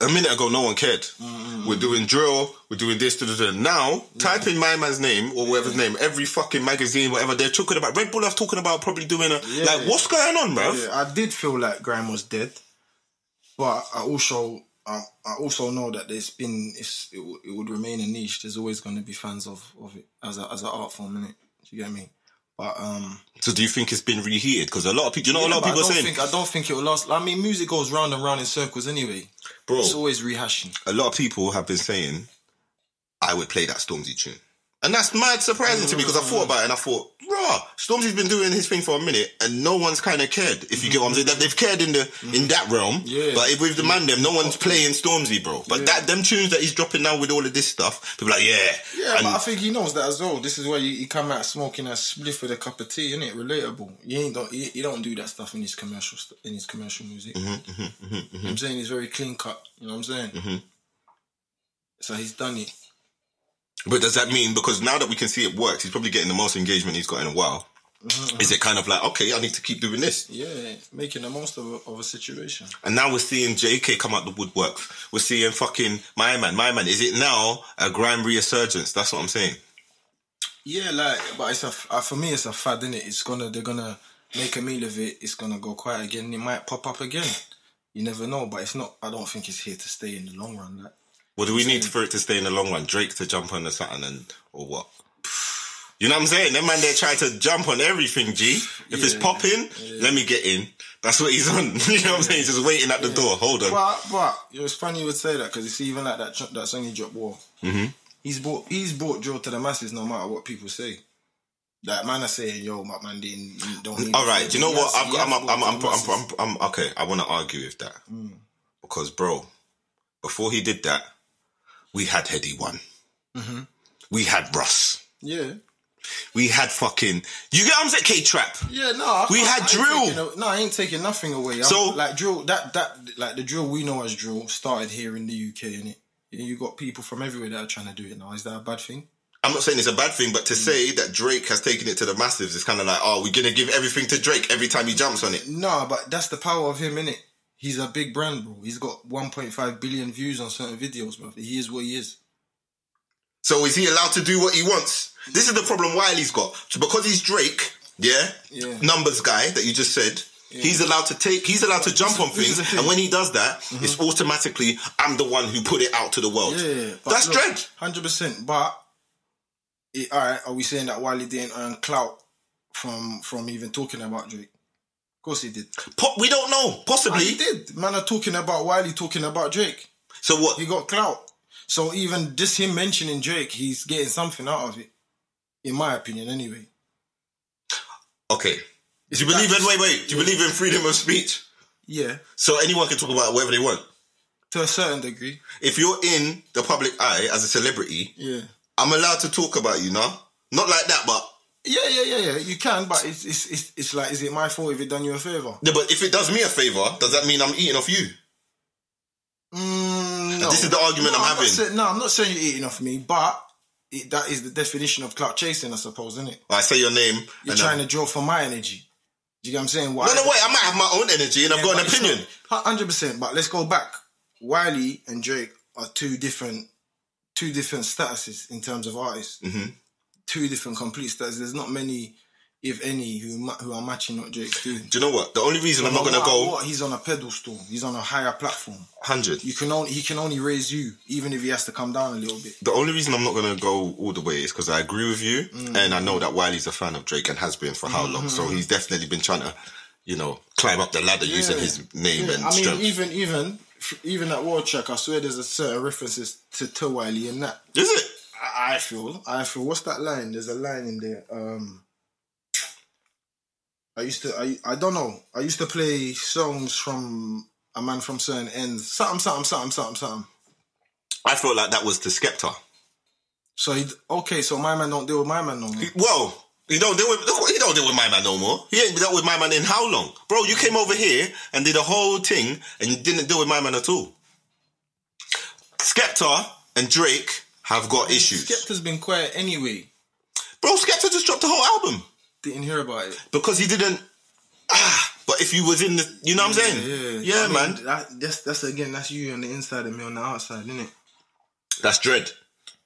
A minute ago, no one cared. Mm-hmm. We're doing drill. We're doing this. Da, da, da. Now, type in my man's name or whatever's name. Every fucking magazine, whatever they're talking about. Red Bull are talking about probably doing a like. What's going on, bruv? Yeah, I did feel like Grime was dead, but I also I, I also know that there's been it, w- it would remain a niche. There's always going to be fans of, of it as a as an art form, innit? Do you get me? But um, So do you think it's been reheated? Because a lot of people, you know, a lot of people I saying, think I don't think it will last. I mean, music goes round and round in circles anyway. bro. It's always rehashing. a lot of people have been saying I would play that Stormzy tune. And that's mad surprising to me because I thought about it and I thought, raw, Stormzy's been doing his thing for a minute and no one's kind of cared. If you get what I'm saying, that they've cared in the in that realm. Yeah. But if with the man them, no one's playing Stormzy, bro. But that them tunes that he's dropping now with all of this stuff, people like, yeah, Yeah, And- but I think he knows that as well. This is why you, you come out smoking a spliff with a cup of tea, innit? Relatable. You ain't don't you, you don't do that stuff in his commercial st- in his commercial music. Mm-hmm, You know what I'm saying he's very clean cut. You know what I'm saying? Mm-hmm. So he's done it. But does that mean because now that we can see it works, he's probably getting the most engagement he's got in a while? Mm-hmm, Is it kind of like okay, I need to keep doing this? Yeah, making the most of a, of a situation. And now we're seeing JK come out the woodwork. We're seeing fucking my man, my man. Is it now a grime resurgence? That's what I'm saying. Yeah, like, but it's a uh, for me, it's a fad, is it? It's gonna they're gonna make a meal of it. It's gonna go quiet again. It might pop up again. You never know, but it's not. I don't think it's here to stay in the long run. Like, What do we need for it to stay in the long run? Drake to jump on the Saturn and or what? You know what I'm saying? That man, they're trying to jump on everything, G. If it's Yeah. popping, let me get in. That's what he's on. you know what I'm saying? He's just waiting at the door. Hold on. But but it was funny you would say that because it's even like that that song he dropped war. Mm-hmm. He's brought he's brought drill to the masses no matter what people say. Like man are saying, yo, my man didn't don't. Need All Do you know what? I've, got, I'm, I'm, I'm, I'm, I'm. I'm, I'm- okay. I want to argue with that because, bro, before he did that, we had Headie One. We had Russ. yeah. We had fucking. You get what I'm saying? K Trap. Yeah, no, I We had drill. taking no, I ain't taking nothing away. I'm- So- like drill, that that like the drill we know as drill started here in the UK, and it. You got people from everywhere that are trying to do it now. Is that a bad thing? I'm not saying it's a bad thing, but to Mm. say that Drake has taken it to the massives is kind of like, oh, we're gonna give everything to Drake every time he jumps on it. No, but that's the power of him, innit? He's a big brand, bro. He's got 1.5 billion views on certain videos, bro. He is what he is. So is he allowed to do what he wants? This is the problem Wiley's got. So because he's Drake, yeah, Yeah. numbers guy that you just said. He's allowed to take. He's allowed to jump on things, and when he does that, mm-hmm. it's automatically I'm the one who put it out to the world. Yeah, that's look, Drake. Hundred percent. But it, all right, are we saying that Wiley didn't earn clout from from even talking about Drake? Of course he did. Po- we don't know. Possibly. Ah, he did. Man are talking about Wiley talking about Drake. So what? He got clout. So even just him mentioning Drake, he's getting something out of it. In my opinion, anyway. Okay. Do you believe in? Wait, wait. Do you believe in freedom of speech? Yeah, So anyone can talk about whatever they want. to a certain degree. If you're in the public eye as a celebrity, Yeah. I'm allowed to talk about you, now. Not like that, but Yeah, yeah, yeah, yeah. You can, but it's it's it's, it's like, is it my fault if it done you a favor? yeah, but if it does me a favor, does that mean I'm eating off you? Mm, no. This is the argument no, I'm not having. say- no, I'm not saying you're eating off me, but it, that is the definition of clout chasing, I suppose, isn't it? I say your name. You're and trying then- to draw for my energy. Do you get what I'm saying? Why? No, no, wait. I might have my own energy and I've got an opinion. Hundred percent. But let's go back. Wiley and Drake are two different, two different statuses in terms of artists. Mhm. Two different complete statuses. There's not many if any, who ma- who are matching what Drake's doing. Do you know what? The only reason I'm not gonna matter go What, he's on a pedestal. He's on a higher platform. hundred. You can only he can only raise you, even if he has to come down a little bit. The only reason I'm not gonna go all the way is because I agree with you, Mm. and I know that Wiley's a fan of Drake and has been for how long. Mm-hmm. So he's definitely been trying to, you know, climb up the ladder using his name Yeah, and I mean, strength. even even even that world check, I swear there's a certain references to to Wiley in that. is it? I, I feel, I feel. What's that line? There's a line in there. Um, I used to, I, I don't know. I used to play songs from a man from certain ends. Something, something, something, something, something. I felt like that was to Skepta. So he, okay, so my man don't deal with my man no more. Well, he don't deal with he don't deal with my man no more. He ain't dealt with my man in how long, bro? You came over here and did a whole thing, and you didn't deal with my man at all. Skepta and Drake have got issues, Skepta's been quiet anyway. bro. Skepta just dropped a whole album Didn't hear about it. because he didn't. Ah, but if you was in the, you know what I'm saying? Yeah, I mean, man. That, that's that's again, that's you on the inside and me on the outside, isn't it? That's dread.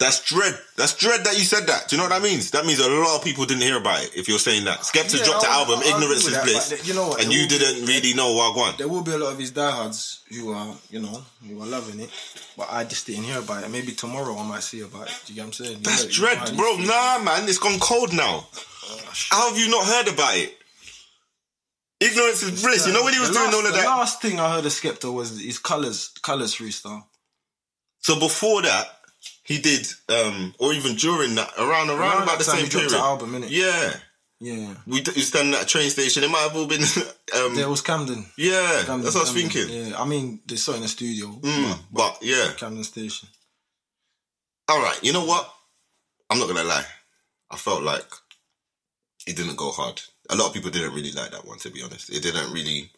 That's dread. That's dread that you said that. Do you know what that means? That means a lot of people didn't hear about it. If you're saying that, Skepta Yeah, dropped the album, I'll Ignorance is that, Bliss, you know what, and you didn't really know Wagwan. There will be a lot of his diehards who are, you know, who are loving it, but I just didn't hear about it. Maybe tomorrow I might see about it. Do you get what I'm saying? You That's know- know dread, bro. Nah, man, it's gone cold now. Oh, How have you not heard about it? Ignorance is bliss. You know uh, when he was The doing last- all of the that. last thing I heard of Skepta was his colors, colors freestyle. So before that, he did, um, or even during that, around around, Around about the same period. album, innit? Yeah, Yeah, we d- we standing at a train station. It might have all been. Um, there was Camden. yeah, Camden that's what I was thinking. Yeah, I mean they saw it in the studio, Mm, but yeah, Camden Station. all right. You know what? I'm not gonna lie. I felt like it didn't go hard. A lot of people didn't really like that one, to be honest. It didn't really.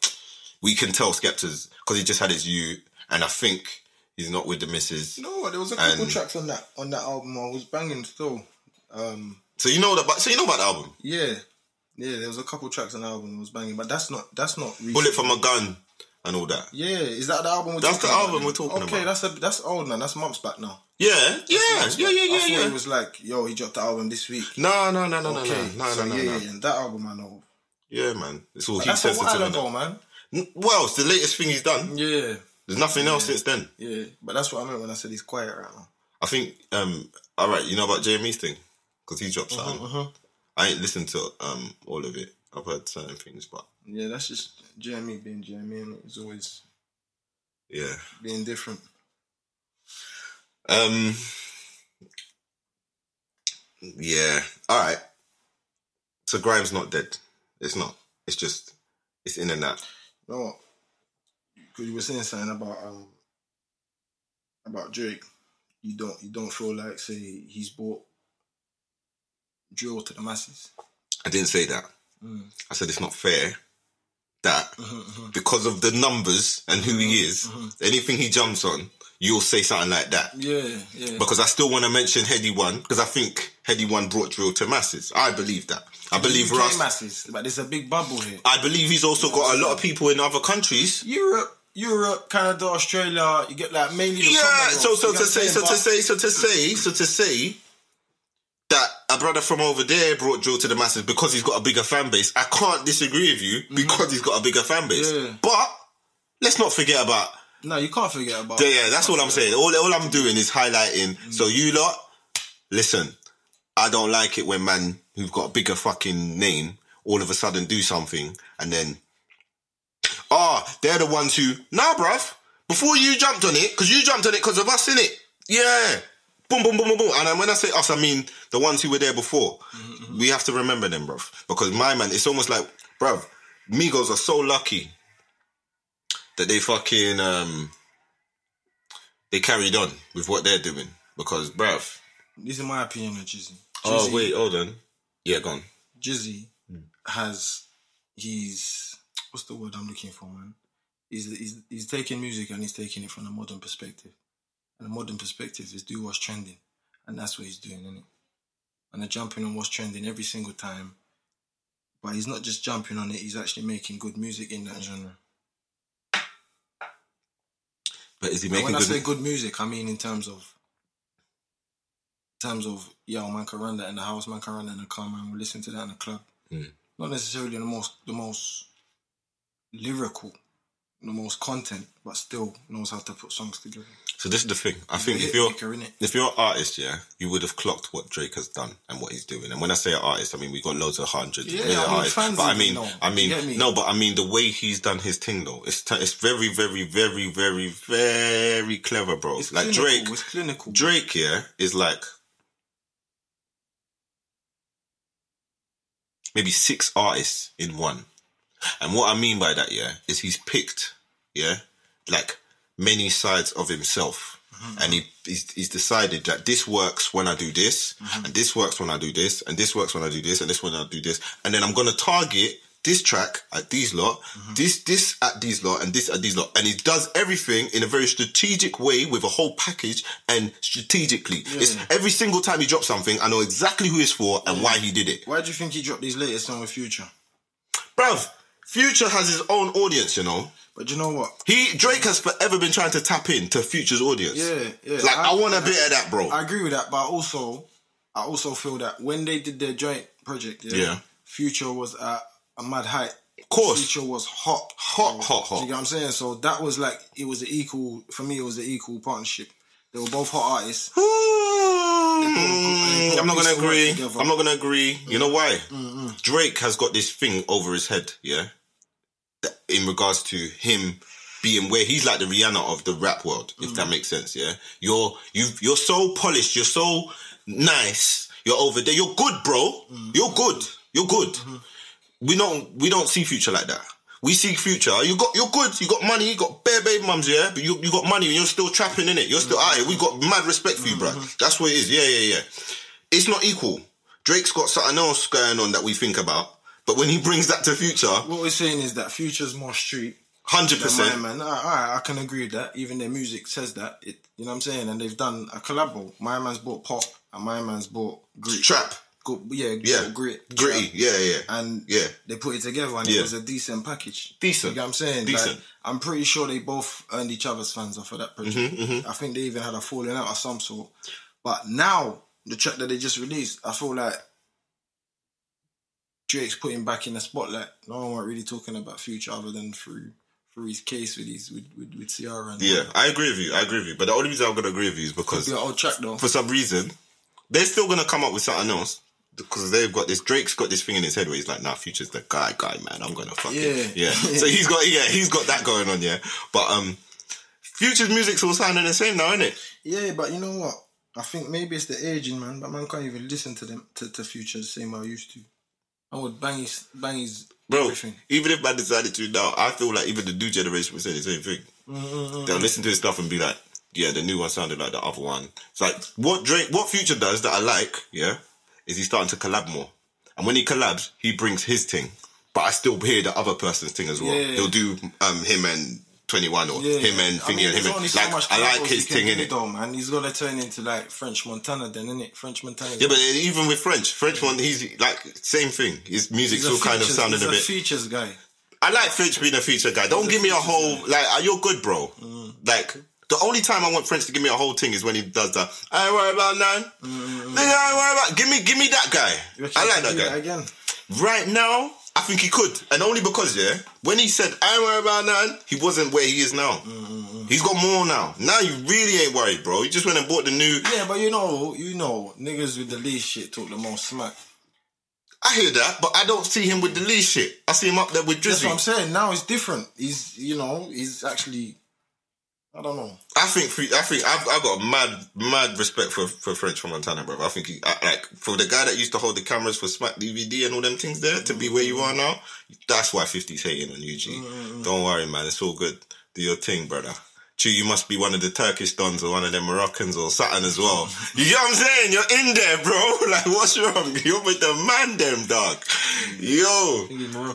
We can tell Skepta's because he just had his you, and I think he's not with the missus. What? There was a couple And- tracks on that on that album I was banging still. Um, So you know that. So you know about the album. yeah, yeah. There was a couple tracks on the album I was banging, but that's not that's not recent. Bullet from a gun and all that. Yeah, is that the album? We're? That's the album then? we're talking okay, about. Okay, that's a that's old man. That's months back now. Yeah, yeah, Months yeah, yeah, I yeah, thought yeah. it was like, yo, he dropped the album this week. No, no, no, no, okay, no, no, so no, no, yeah, no, yeah, no. yeah, that album I know. Yeah, man. It's all But heat that's a while ago, man. Well, it's the latest thing he's done. Yeah, There's nothing else since then. yeah. But that's what I meant when I said he's quiet right now. I think. um All right, you know about JME's thing because he dropped Uh-huh, something. I ain't listened to um all of it. I've heard certain things, but Yeah, that's just Jeremy being Jeremy, and it's always yeah. being different. Um. Yeah. All right. So Grimes not dead. It's not. It's just. It's in and out. You know what? Because you were saying something about um about Drake. You don't you don't feel like say he's brought drill to the masses. I didn't say that. Mm. I said it's not fair that Mm-hmm, because of the numbers and who he is, anything he jumps on, you'll say something like that. Yeah, yeah. Because I still want to mention Headie One because I think Headie One brought drill to masses. I believe that. I believe Russ. masses, but there's a big bubble here. I believe he's also got a lot of people in other countries. Europe, Europe, Canada, Australia. You get like mainly the Yeah. Commonwealth, So so to say what so to say so to say so to say that a brother from over there brought drill to the masses because he's got a bigger fan base. I can't disagree with you mm. because he's got a bigger fan base. Yeah. But let's not forget about no, you can't forget about. Yeah, yeah, that's all I'm saying. All, all I'm doing is highlighting. Mm. So you lot, listen, I don't like it when man who've got a bigger fucking name all of a sudden do something and then, ah, they're the ones who, nah, bruv, before you jumped on it, because you jumped on it because of us, innit? Yeah. Boom, boom, boom, boom, boom. And when I say us, I mean the ones who were there before. We have to remember them, bruv. Because my man, it's almost like, bruv, Migos are so lucky that they fucking um they carried on with what they're doing because bruv This is my opinion of Drizzy. oh wait hold on yeah gone Drizzy has he's what's the word I'm looking for, man? He's he's he's taking music and he's taking it from a modern perspective. And a modern perspective is do what's trending. And that's what he's doing, isn't it? And they're jumping on what's trending every single time. But he's not just jumping on it, he's actually making good music in that genre. but is he And making when I good say good music, I mean in terms of in terms of yo, man can run that in the house, man can run that in the car, man. We listen to that in the club. Mm. Not necessarily the most the most lyrical, the most content, but still knows how to put songs together. So this is the thing. I think if you're maker, if you're an artist, yeah, you would have clocked what Drake has done and what he's doing. And when I say an artist, I mean we got loads of hundreds, Yeah, million I mean, artists. fans But I mean, know. I mean, me? no, but I mean the way he's done his thing though, it's t- it's very, very, very, very, very clever, bro. It's like clinical, Drake, it's clinical. Drake, yeah, is like maybe six artists in one. And what I mean by that, yeah, is he's picked, yeah, like many sides of himself. Mm-hmm. And he he's, he's decided that this works when I do this, mm-hmm. and this works when I do this, and this works when I do this, and this when I do this, and then I'm gonna target this track at these lot, mm-hmm. this this at these lot, and this at these lot, and he does everything in a very strategic way with a whole package and strategically. It's every single time he drops something, I know exactly who it's for and why he did it. Why do you think he dropped these latest song with Future? Bruv, Future has his own audience, you know. But you know what? He Drake has forever been trying to tap into Future's audience. Yeah, yeah. Like I, want a bit of that, bro. I agree with that, but also, I also feel that when they did their joint project, yeah, Yeah. Future was at a mad height. Of course. Future was hot, Hot, hot, hot. you get what I'm saying? So that was like it was an equal for me. It was an equal partnership. They were both hot artists. Mm, I'm not gonna piece of work agree. I'm not gonna agree. You know why? Drake has got this thing over his head, yeah. In regards to him being where he's like the Rihanna of the rap world, if that mm. makes sense, yeah. You're you you're so polished, you're so nice, you're over there, you're good, bro. Mm. You're good. You're good. Mm-hmm. We don't we don't see future like that. We see future. You got you're good. You got money. You got bare baby mums, yeah. But you you got money and you're still trapping in it. You're still mm. alright. We got mad respect for you, bro. Mm-hmm. That's what it is. Yeah, yeah, yeah. It's not equal. Drake's got something else going on that we think about. But when he brings that to future, What we're saying is that Future's more street. Hundred percent, man. All right, I can agree with that. Even their music says that. It, you know what I'm saying? And they've done a collabo. My man's bought pop, and my man's bought grit. Trap. Go, yeah, Yeah. grit, Gritty. trap. Yeah, yeah. and Yeah. they put it together, and Yeah. it was a decent package. Decent. You get what I'm saying? Decent. Like, I'm pretty sure they both earned each other's fans off of that project. Mm-hmm, I think they even had a falling out of some sort. But now the track that they just released, I feel like Drake's putting back in the spotlight. No one weren't really talking about Future other than through through his case with his with with, with Ciara and Yeah, I agree with you. I agree with you. But the only reason I'm gonna agree with you is because Be track though. for some reason they're still gonna come up with something else because they've got this. Drake's got this thing in his head where he's like, "Nah, Future's the guy, guy, man. I'm gonna fuck Yeah. it." Yeah. so he's got yeah, he's got that going on. Yeah, but um, Future's music's all sounding the same now, isn't it? Yeah, but you know what? I think maybe it's the aging, man. But man can't even listen to them to, to Future the same way I used to. I would bang his bang his Bro, everything. even if man decided to now, I feel like even the new generation would say the same thing. Mm-hmm, They'll listen to his stuff and be like, "Yeah, the new one sounded like the other one." It's like what Drake, what Future does that I like, yeah, is he's starting to collab more. And when he collabs, he brings his thing, but I still hear the other person's thing as well. Yeah. He'll do um him and Twenty One or Yeah, him and I Thingy mean, and him. And, so like I like his thing in it. though, man. He's gonna turn into like French Montana, then, it French Montana. Yeah, but even with French, French one, he's like same thing. His music's all kind of sounding he's a bit. features guy. I like French being a feature guy. Don't give me a whole like uh, you're good, bro. Mm. Like the only time I want French to give me a whole thing is when he does that. I ain't worry about none. Nigga, I ain't worry about. Give me, give me that guy. Mm. I like that guy. again. Right now, I think he could, and only because yeah, when he said I ain't worry about none, he wasn't where he is now. Mm, mm, mm, mm, He's got more now. Now you really ain't worried, bro. You just went and bought the new. Yeah, but you know, you know, niggas with the least shit talk the most smack. I hear that, but I don't see him with the least shit. I see him up there with That's what I'm saying. Now it's different. He's, you know, he's actually, I don't know. I think I think I've, I've got mad mad respect for, for French from Montana, bro. I think he I, like for the guy that used to hold the cameras for Smack DVD and all them things there to be where you are now. That's why 50's hating on you, G. Mm-hmm. Don't worry, man. It's all good. Do your thing, brother. True, you must be one of the Turkish dons or one of them Moroccans or something as well. You know what I'm saying? You're in there, bro. Like, what's wrong? You're with the man, them dog. Yo.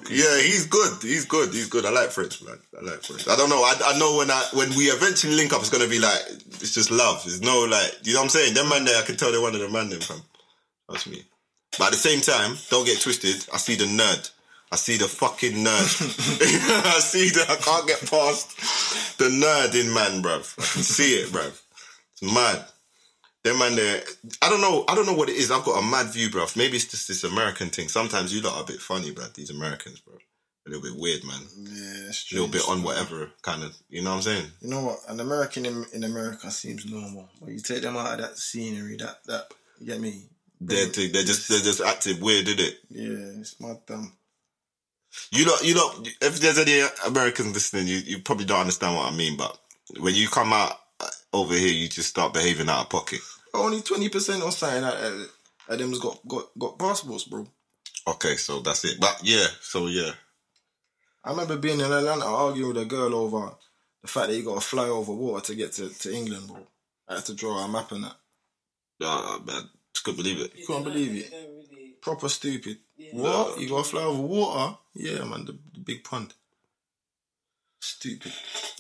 Yeah, he's good. He's good. He's good. I like French, man. I like French. I don't know. I, I know when I when we eventually link up, it's gonna be like it's just love. It's no like you know what I'm saying. Them man there, I can tell they're one of the man them fam. That's me. But at the same time, don't get twisted. I see the nerd. I see the fucking nerd. I see that I can't get past the nerd in man, bruv. I can see it, bruv. It's mad. Them man there, I don't know. I don't know what it is. I've got a mad view, bruv. Maybe it's just this American thing. Sometimes you lot are a bit funny, bruv. These Americans, bro, a little bit weird, man. Yeah, it's true. A little bit on whatever kind of. You know what I'm saying? You know what? An American in, in America seems normal, but you take them out of that scenery, that that you get me? They're they're just they're just acting weird, did it? Yeah, it's mad dumb. You know, you know. If there's any Americans listening, you you probably don't understand what I mean. But when you come out uh, over here, you just start behaving out of pocket. Only twenty percent or something like that. Of them's got got got passports, bro. Okay, so that's it. But yeah, so yeah. I remember being in Atlanta arguing with a girl over the fact that you got to fly over water to get to, to England, bro. I had to draw a map and that. Yeah, man, just couldn't believe it. You Can't believe it. Don't really- Proper stupid. Yeah. What? You got to fly over water? Yeah, man. The, the big pond. Stupid.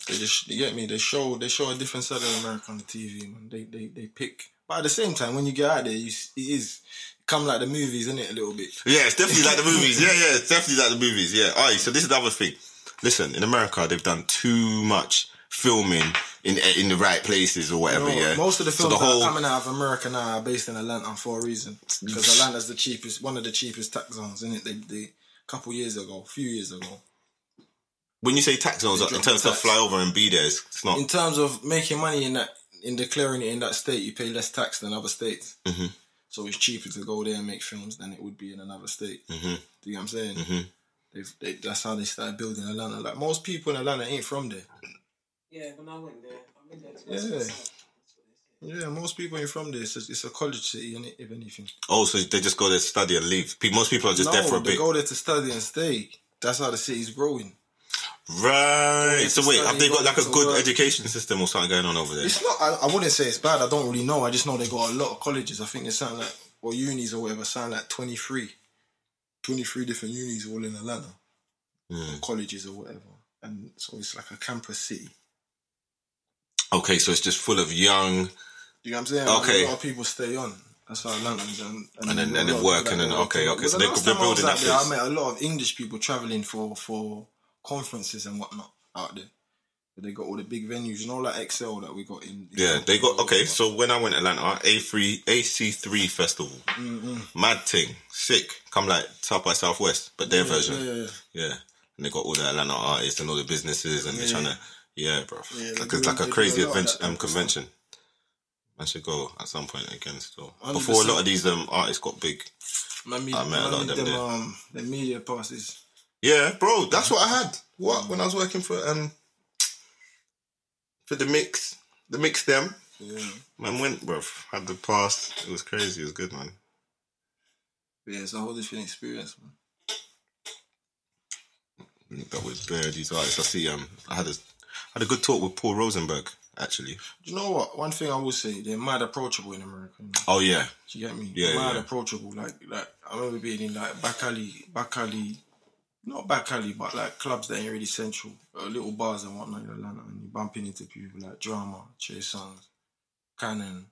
They just you get me. They show they show a different side of America on the TV, man. They they they pick. But at the same time, when you get out there, you it is come like the movies, isn't it? A little bit. Yeah, it's definitely like the movies. Yeah, yeah, it's definitely like the movies. Yeah. All right. So this is the other thing. Listen, in America, they've done too much filming in in the right places or whatever. No, yeah. Most of the So films the whole are coming out of America now are based in Atlanta for a reason. Because Atlanta's the cheapest, one of the cheapest tax zones, isn't it? They, they, a couple years ago, a few years ago. when you say tax zones, in terms of tax. fly over and be there, it's, it's not. In terms of making money in that, in declaring it in that state, you pay less tax than other states. Mhm. So it's cheaper to go there and make films than it would be in another state. Mhm. Do you know what I'm saying? Mhm. They've, they, that's how they started building Atlanta. Like most people in Atlanta ain't from there. Yeah, when I went there, I went there twice. Yeah. myself. That's what they said. Yeah, most people ain't from there. It's a, it's a college city, innit, if anything. Oh, so they just go there to study and leave. Most people are just there for a bit. they go there to study and stay. That's how the city's growing. Right. So wait, have they got like a good go to education system or something going on over there? It's not. I, I wouldn't say it's bad. I don't really know. I just know they got a lot of colleges. I think they sound like or unis or whatever. Sound like 23. 23 different unis all in Atlanta, Mm. colleges or whatever. And so it's like a campus city. Okay, so it's just full of young, You know what I'm saying? Okay. A lot of people stay on. That's how Atlanta is. And, And then- and lot then of work and then- okay, okay, so the they- they're I was building that there, I met a lot of English people traveling for for conferences and whatnot out there. They got all the big venues, you know, like Excel that we got in. in Yeah, they got okay. So when I went to Atlanta, A three AC three festival, mm-hmm. mad thing, sick. Come like South by Southwest, but their version. yeah, yeah, Yeah, and they got all the Atlanta artists and all the businesses, and they're Yeah. trying to, yeah, bro. Yeah, like it's like a crazy a lot of adventure um, convention. I should go at some point again. Still, 100%. before a lot of these um artists got big. Man, me, I met a lot of them them, there. um, the media passes. Yeah, bro, that's what I had. What when I was working for um for the mix, the mix them. Yeah. Man went, bro. Had the pass. It was crazy. It was good, man. Yeah, it's a whole different experience, man. That was bare these artists. I see. Um, I had a had a good talk with Paul Rosenberg actually. Do you know what? One thing I will say, they're mad approachable in America. you know? Oh yeah, Do you get me? Yeah, mad yeah. approachable. Like, like I remember being in like back alley, back alley, not back alley, but like clubs that ain't really central, uh, little bars and whatnot in Atlanta, and you're bumping into people like Drama, Chase Songs, Cannon,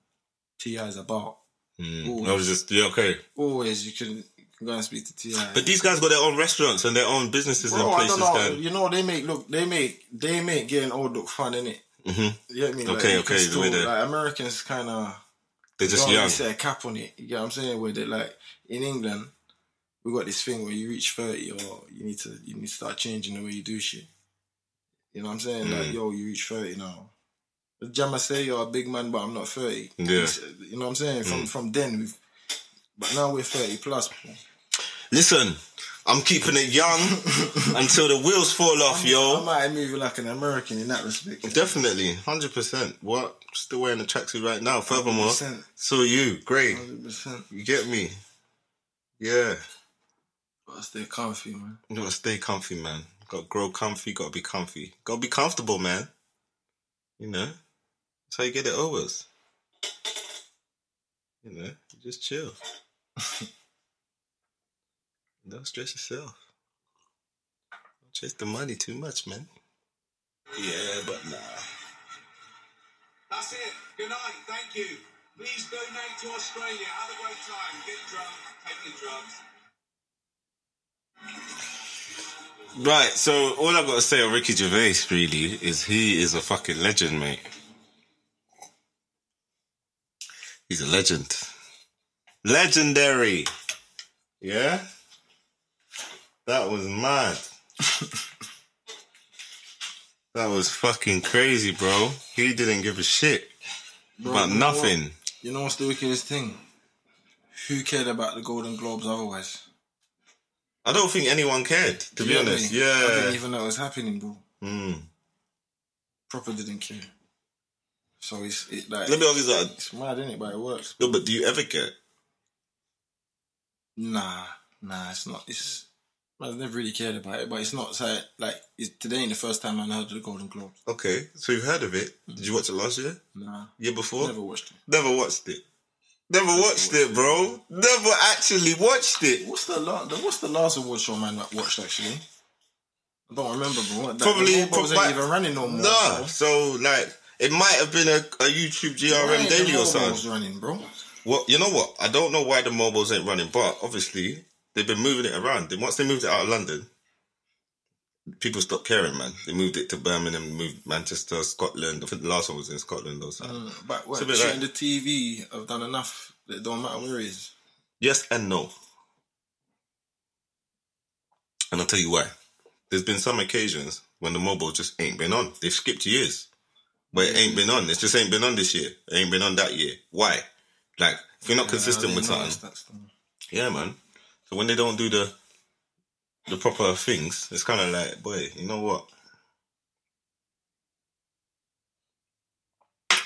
T.I.'s about. mm. I was just yeah okay. Always you can, you can go and speak to T.I. But these guys got their own restaurants and their own businesses Bro, and I places. don't know. You know, they make look, they make, they make getting old look fun, innit? hmm You get me? Like, Okay, can okay, the Still, they- like Americans kind of They're just young. set a cap on it. You know what I'm saying? Where they like in England, we got this thing where you reach thirty or you need to you need to start changing the way you do shit. You know what I'm saying? Mm. Like, yo, you reach thirty now. The Jammer say you're a big man, but I'm not thirty. Yeah. You know what I'm saying? From Mm. from then we've but now we're thirty plus. bro. Listen, I'm keeping it young until the wheels fall off, I yo. I might move like an American in that respect. Definitely, hundred percent. What? Still wearing the tracksuit right now. Furthermore, 100%. so you. Great. You get me? Yeah. Gotta stay comfy, man. You gotta stay comfy, man. Gotta grow comfy, gotta be comfy. Gotta be comfortable, man. You know? That's how you get it over. You know, you just chill. Don't stress yourself. Don't chase the money too much, man. Yeah, but nah. That's it. Good night. Thank you. Please donate to Australia. Have a great time. Get drunk. Take your drugs. Right, so all I've gotta say on Ricky Gervais really is he is a fucking legend, mate. He's a legend. Legendary. Yeah? That was mad. that was fucking crazy, bro. He didn't give a shit Bro, about you know what? nothing. You know what's the wickedest thing? Who cared about the Golden Globes otherwise? I don't think anyone cared, to You be honest. I didn't even know it was happening, bro. Mm. Proper didn't care. So it's it, like Let me ask you that. it's mad, isn't it? But it works. No, but do you ever care? Nah, nah, it's not. It's I've never really cared about it, but it's not so like it's, today ain't the first time I heard of the Golden Globes. Okay, so you've heard of it. Mm. Did you watch it last year? Nah, Year before? never watched it. Never watched it. Never watched it, bro. Never actually watched it. What's the last? What's the last award show man that watched actually? I don't remember, bro. That, Probably- the MOBOs prob- ain't even running no more. Nah, bro. so like it might have been a, a YouTube GRM daily or something. running, bro. Well, you know what? I don't know why the MOBOs ain't running, but obviously they've been moving it around. Then once they moved it out of London, people stopped caring, man. They moved it to Birmingham, moved Manchester, Scotland. I think the last one was in Scotland or something. Uh, but what, shooting like- the TV I've done enough. that It don't matter where it is. Yes and no. And I'll tell you why. There's been some occasions when the MOBO just ain't been on. They've skipped years. But it ain't been on. It just ain't been on this year. It ain't been on that year. Why? Like, if you're not consistent Yeah, I with something, notice that stuff. yeah, man. So when they don't do the the proper things, it's kind of like, boy, you know what?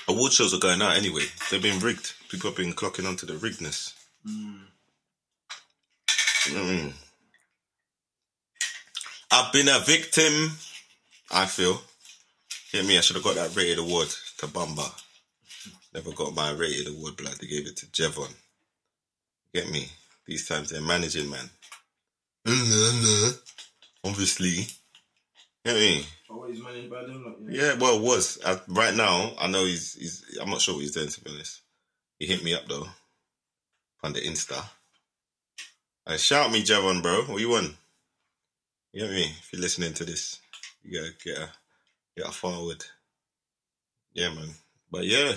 Award shows are going out anyway. They've been rigged. People have been clocking onto the riggedness. Mm. You know what I mean? I've been a victim. I feel. Get me? I should have got that rated award to Bamba. Never got my rated award, blood. They gave it to Jevon. Get me? These times they're managing, man. Obviously. Get me? Oh, he's managed by them, like, Yeah, well, it was. Uh, right now, I know he's, he's. I'm not sure what he's doing, to be honest. He hit me up, though. On the Insta. And shout me, Javon, bro. What you want? You get me? If you're listening to this, you gotta get a, get a forward. Yeah, man. But yeah.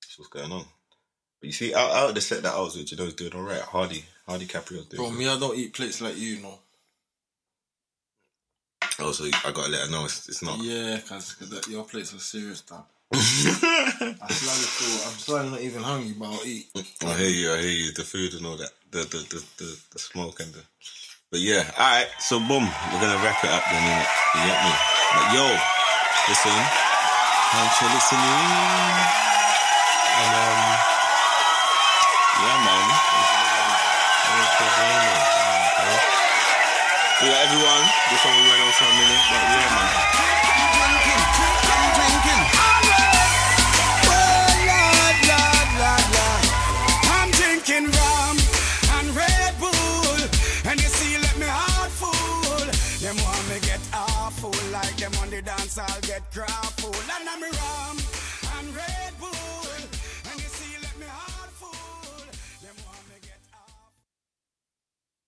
That's what's going on. But you see, out, out of the set that I was with, you know, he's doing alright. Hardy. Hardy Caprio's doing Bro, good. me, I don't eat plates like you, know. Also, I gotta let her know it's, it's not. Yeah, because your plates are serious, dog. I I'm slowly not even hungry, but I'll eat. I hear you, I hear you. The food and all that, the the the the, the smoke and the. But yeah, all right. So boom, we're gonna wrap it up then, innit? You get me? But yo, listen, thanks for listening. And um, yeah, man. We got everyone. This one we went on for a minute, but yeah, man. drinking, I'm drinking. Lord, Lord, Lord, Lord. I'm drinking rum and Red Bull. And you see, let me heart full. Them want me get awful like them on the dance, I'll get crap full. And I'm rum